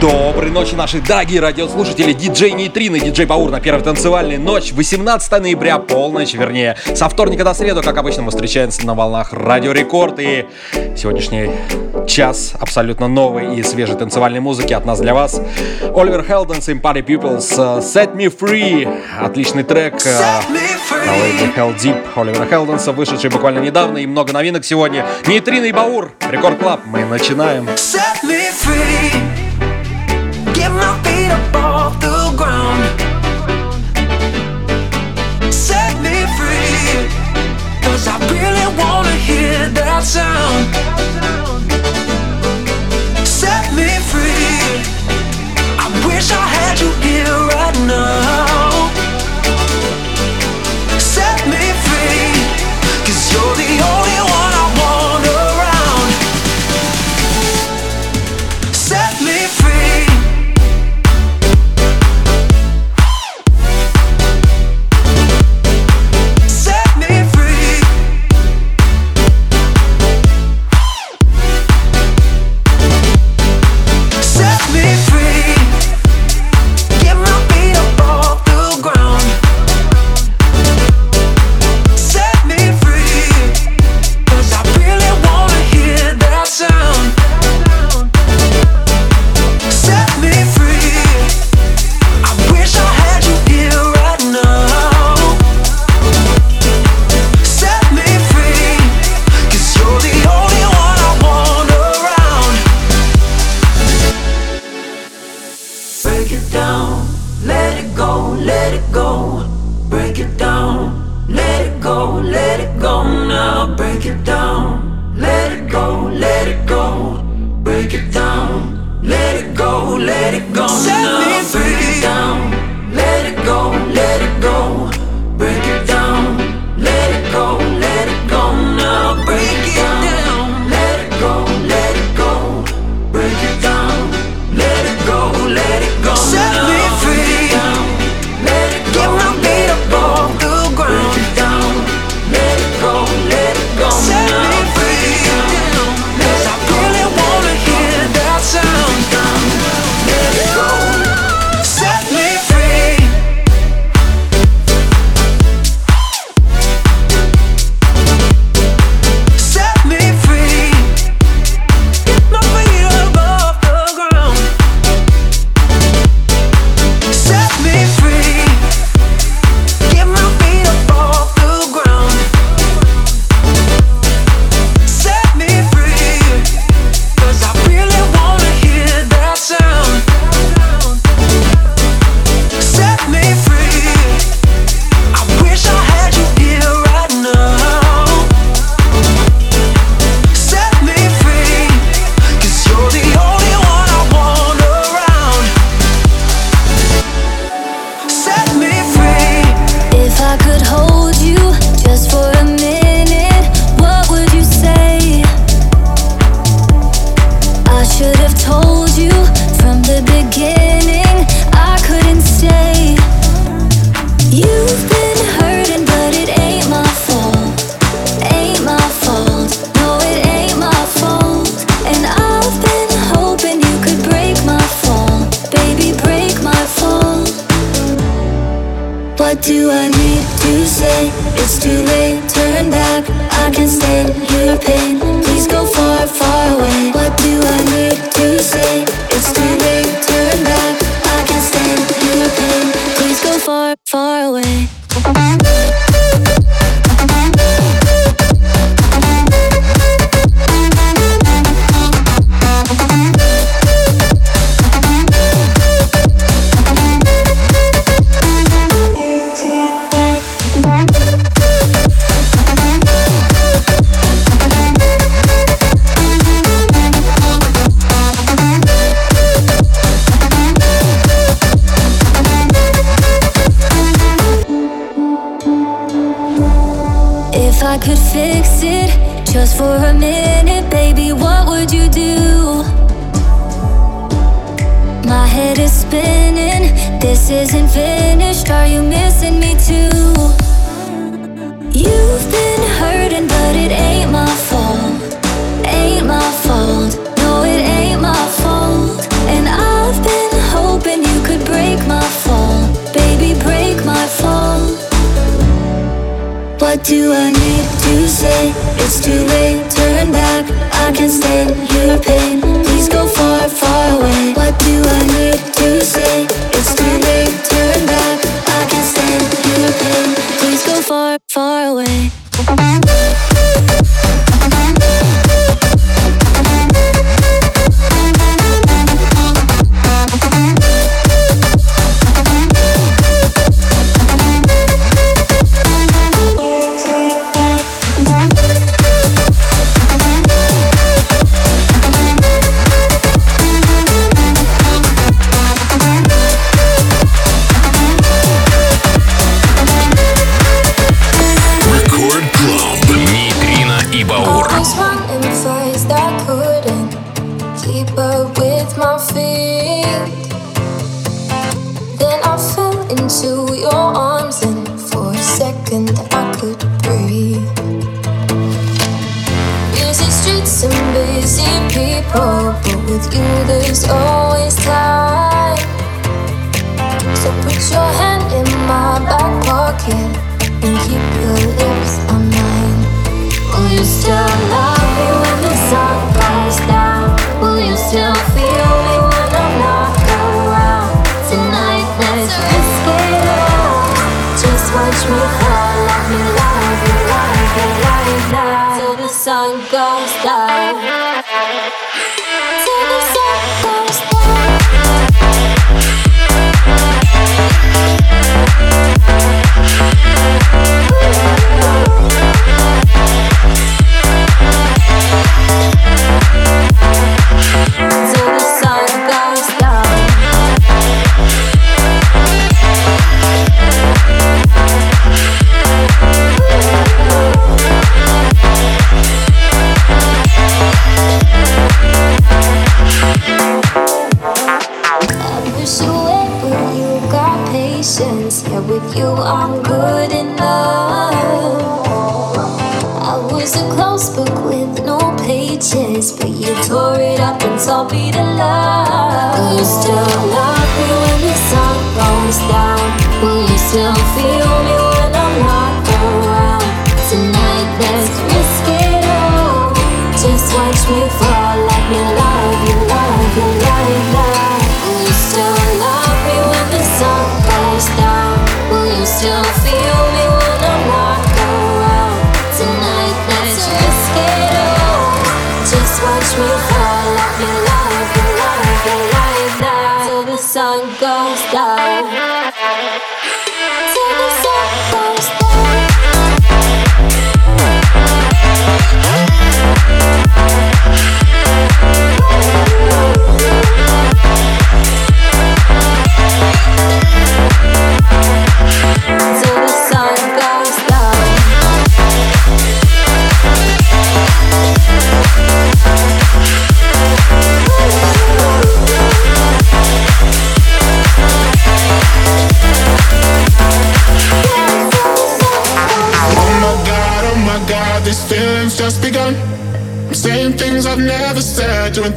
Доброй ночи, наши дорогие радиослушатели, диджей Нейтрин и диджей Баур на первой танцевальной ночь, 18 ноября, полночь, вернее, со вторника до среду, как обычно, мы встречаемся на волнах Радио Рекорд, и сегодняшний час абсолютно новой и свежей танцевальной музыки от нас для вас. Оливер Хелденс и Party Pupils э, Set Me Free, отличный трек э, на лейбле Hell Deep Оливера Хелденса, вышедший буквально недавно, и много новинок сегодня. Нейтрино и Баур, Рекорд Клаб, мы начинаем. Set me free. Get my feet up off the ground. Set me I really wanna hear that sound. Set me free. I wish I had you here right now.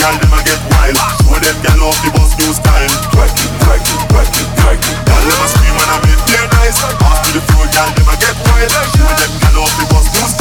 gal dem a get wild. Two of them gal off the bus new style. Twerk it, twerk it, twerk it, twerk it. Gal dem a scream and I make their nice. Off to the floor, gal dem a get wild. Two of them gal off the bus new style.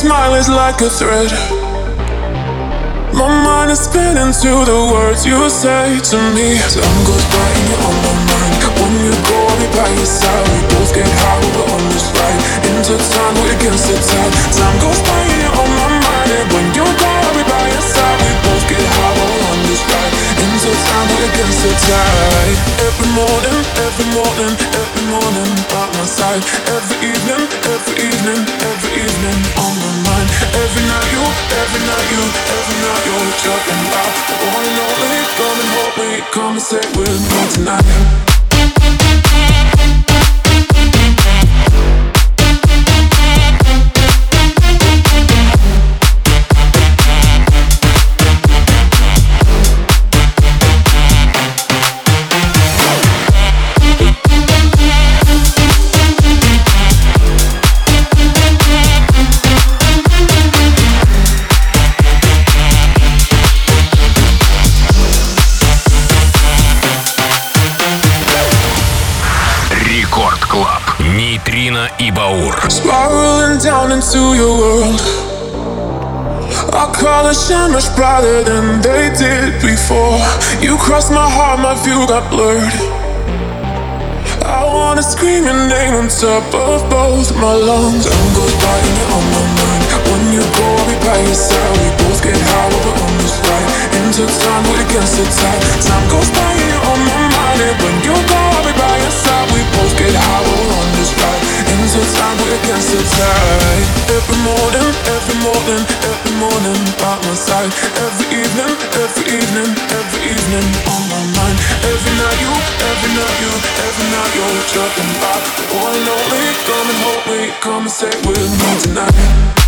Smile is like a thread. My mind is spinning to the words you say to me. Time goes by and you're on my mind. When you go, I'll be by your side. We both get high, we're on this ride. Into time, we're against the tide. Time goes by and you're on my mind. And when you go, I'll be by your side. We both get high, we're on this ride. Into time, we're against the tide. Every morning, every morning, every morning, by Every evening, every evening, every evening, on my mind. Every night, you, every night, you, every night, you're talking about one and only. Come and hold me, come and stay with me tonight. Our colors shine much brighter than they did before. You crossed my heart, my view got blurred. I wanna scream your name on top of both my lungs. Time goes by and on my mind. When you go, I'll be by your side. We both get high, we're on this ride. Into time, we're against the tide. Time goes by and you're on my mind. And when you go, I'll be by your side. We both get high, this ride. Time, we're against. Every morning, every morning, every morning by my side. Every evening, every evening, every evening on my mind. Every night you, every night you, every night you're dropping by. One and only, come and hold me, come and stay with me tonight.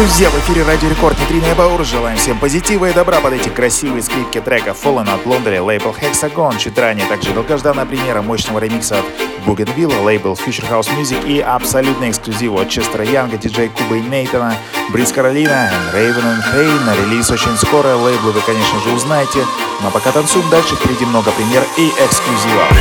Друзья, в эфире Радио Рекорд Нитрина и Баур. Желаем всем позитива и добра под эти красивые скрипки трека Fallen от Лондри, лейбл Hexagon. Чуть ранее также долгожданная премьера мощного ремикса от Bougainville, лейбл Future House Music и абсолютный эксклюзив от Честера Янга, диджей Куба и Нейтана, Бриз Каролина, Raven and Pain. Релиз очень скоро, лейблы вы, конечно же, узнаете. Но пока танцуем дальше, впереди много премьер и эксклюзивов.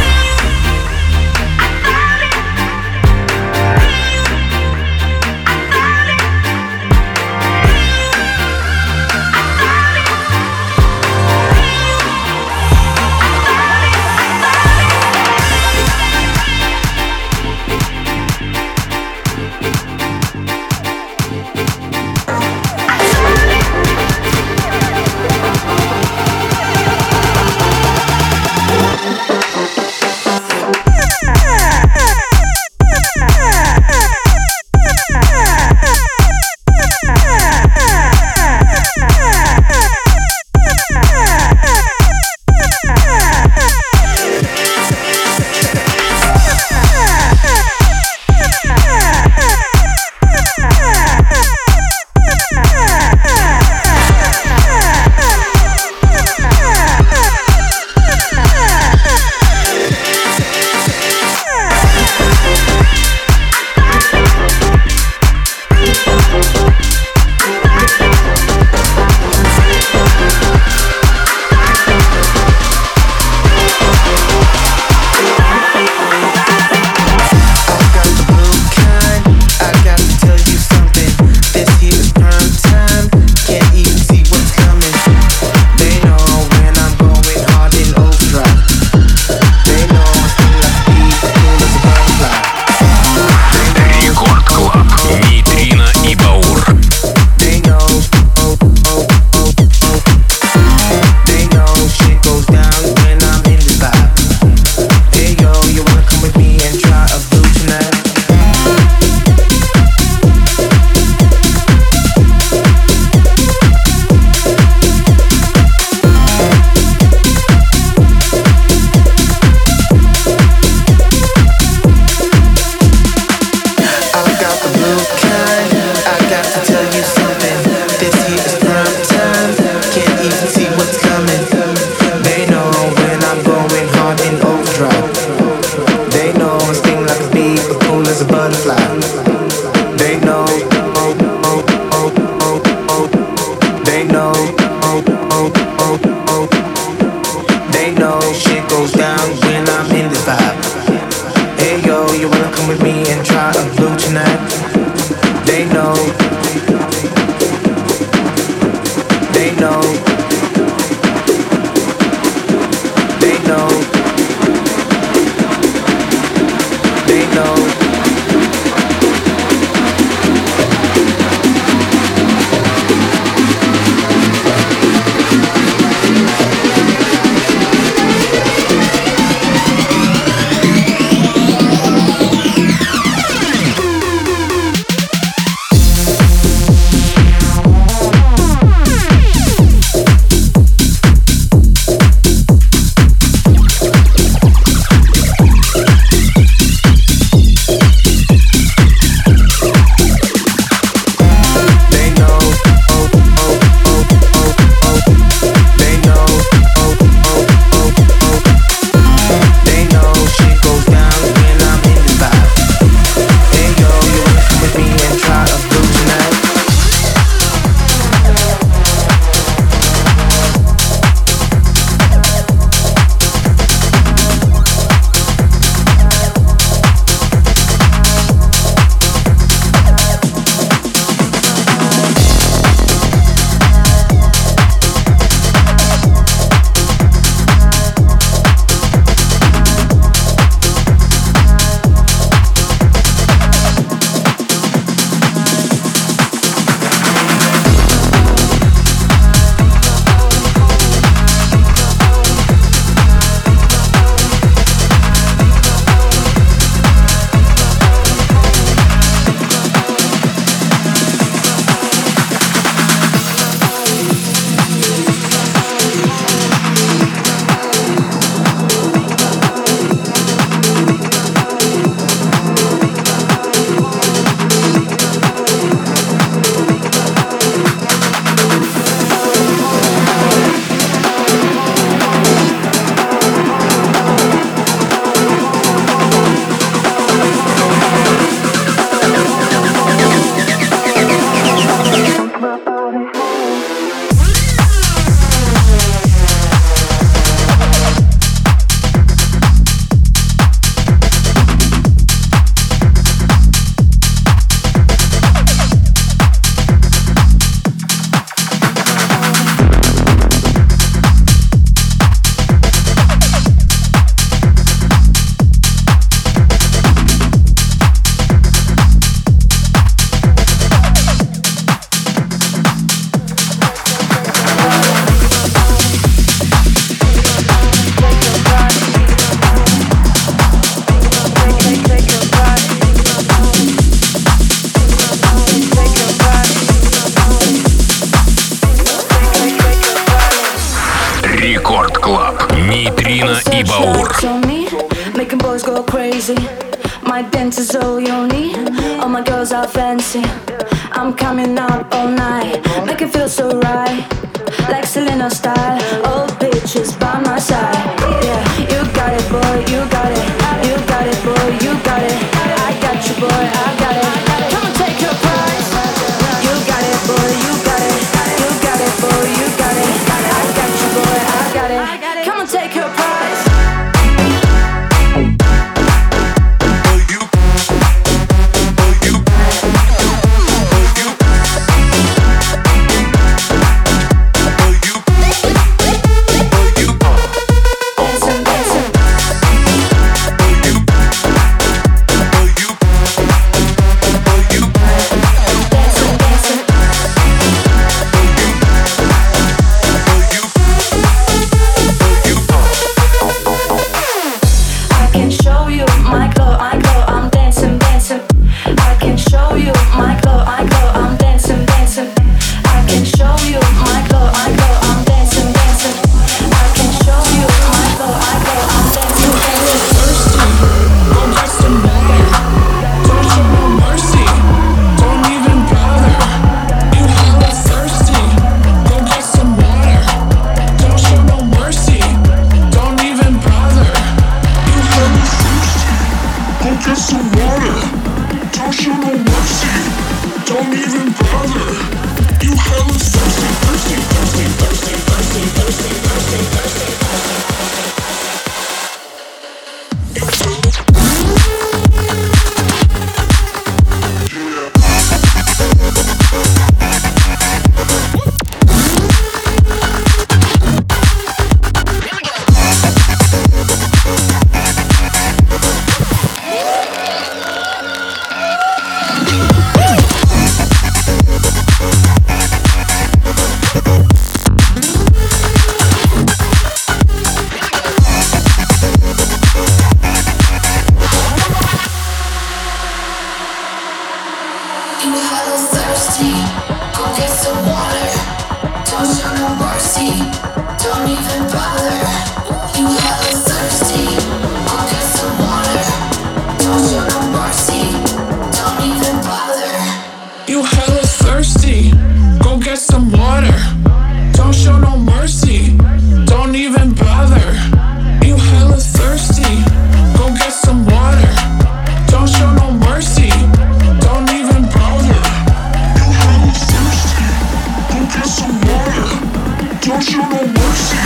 no mercy.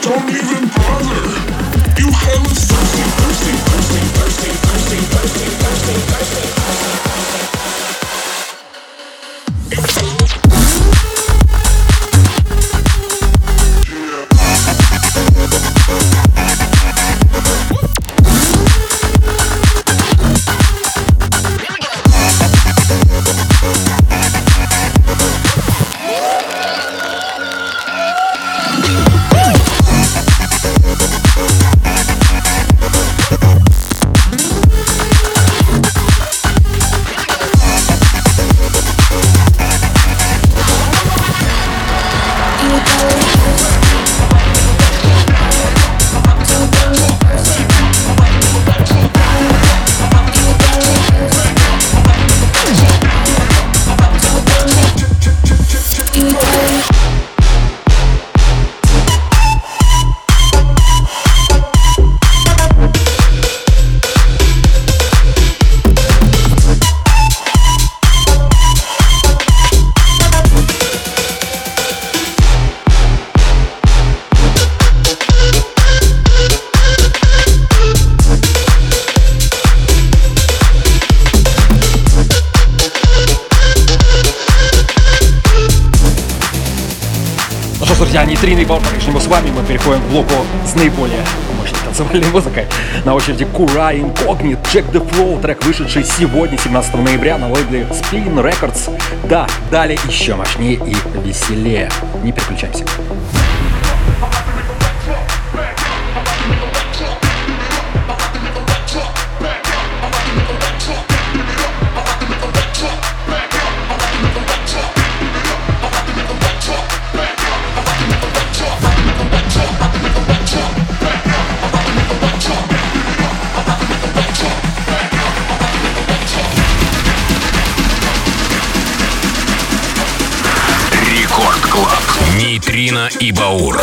Don't even bother. You thirsty, thirsty, thirsty, thirsty, thirsty, thirsty, thirsty, thirsty. танцевальной музыкой. На очереди Кура Инкогнит, Check the Flow, трек, вышедший сегодня, 17 ноября, на лейбле Spin Records. Да, далее еще мощнее и веселее. Не переключаемся. Нейтрино и Баур.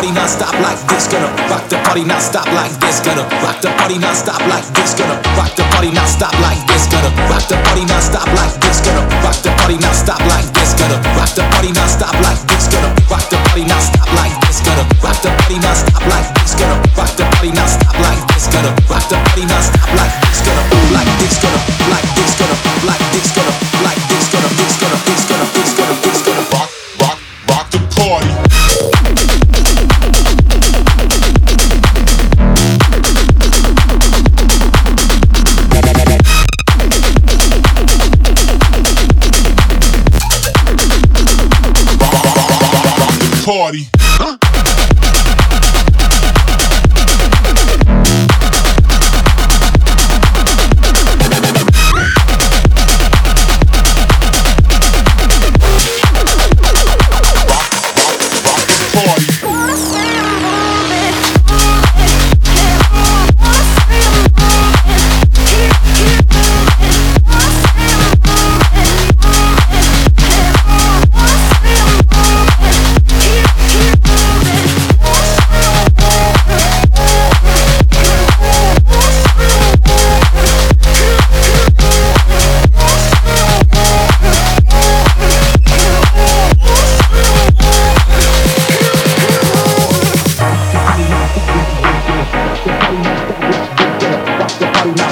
Party non-stop like this. Gonna rock the party non-stop like this. Gonna rock the party non-stop like this. Gonna rock the party non-stop like this. Gonna rock the party non-stop like this. Gonna rock the party non-stop like this. Gonna rock the party non-stop like this. Gonna rock the party non-stop like this. Gonna rock the party non-stop like this. Gonna rock the party non-stop like this. Gonna rock the party non-stop like this. Gonna like this. Gonna like this. Gonna like this. Gonna like Party.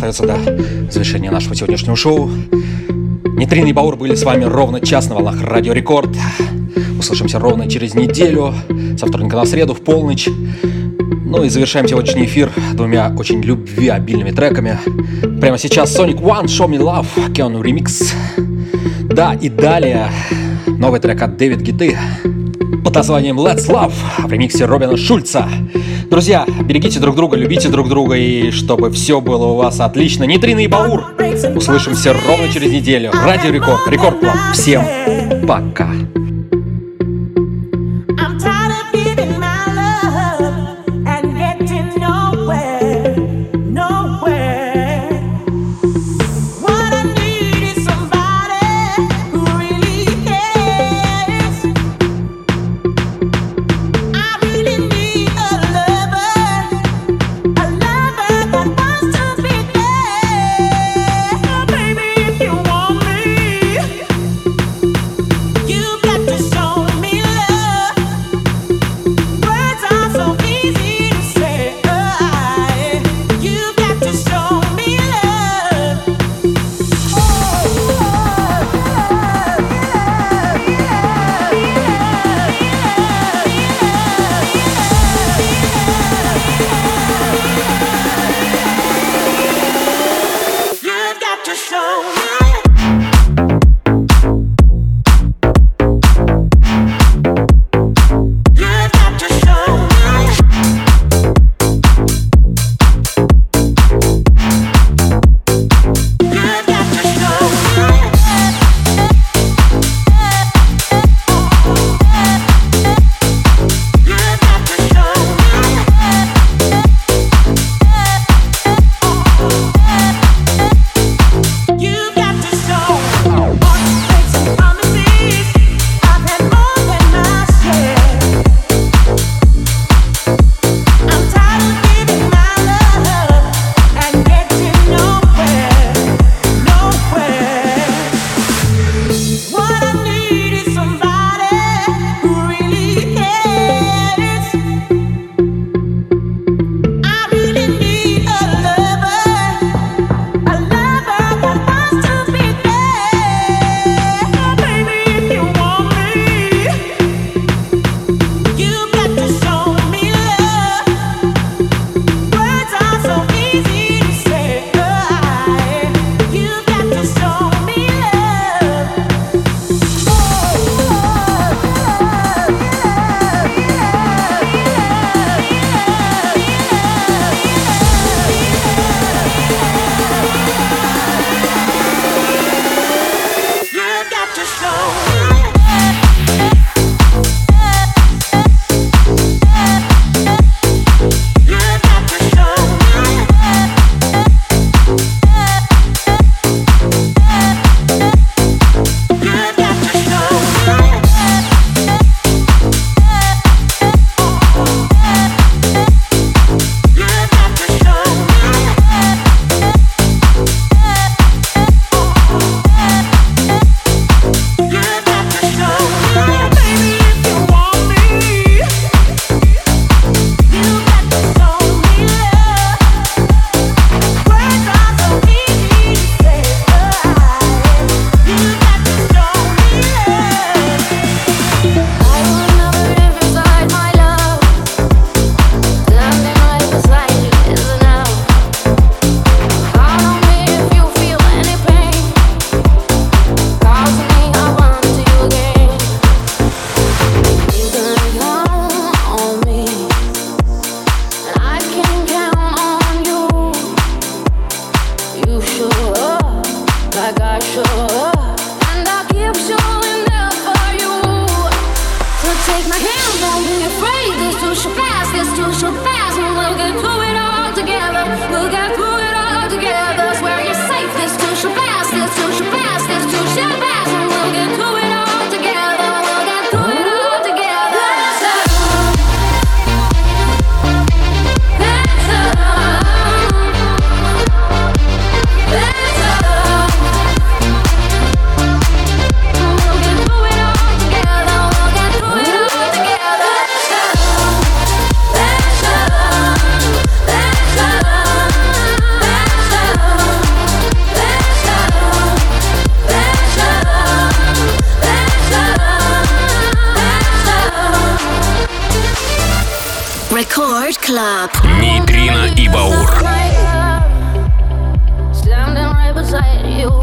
остается до завершения нашего сегодняшнего шоу. Нитрин и Баур были с вами ровно час на волнах Радио Рекорд. Услышимся ровно через неделю, со вторника на среду в полночь. Ну и завершаем сегодняшний эфир двумя очень любвеобильными треками. Прямо сейчас Sonic One, Show Me Love, Keanu Remix. Да, и далее новый трек от Дэвид Гиты под названием Let's Love в ремиксе Робина Шульца. Друзья, берегите друг друга, любите друг друга и чтобы все было у вас отлично. Нитрина и Баур. Услышимся ровно через неделю. Радио Рекорд. Рекорд Клаб. Всем пока. Afraid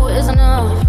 there's too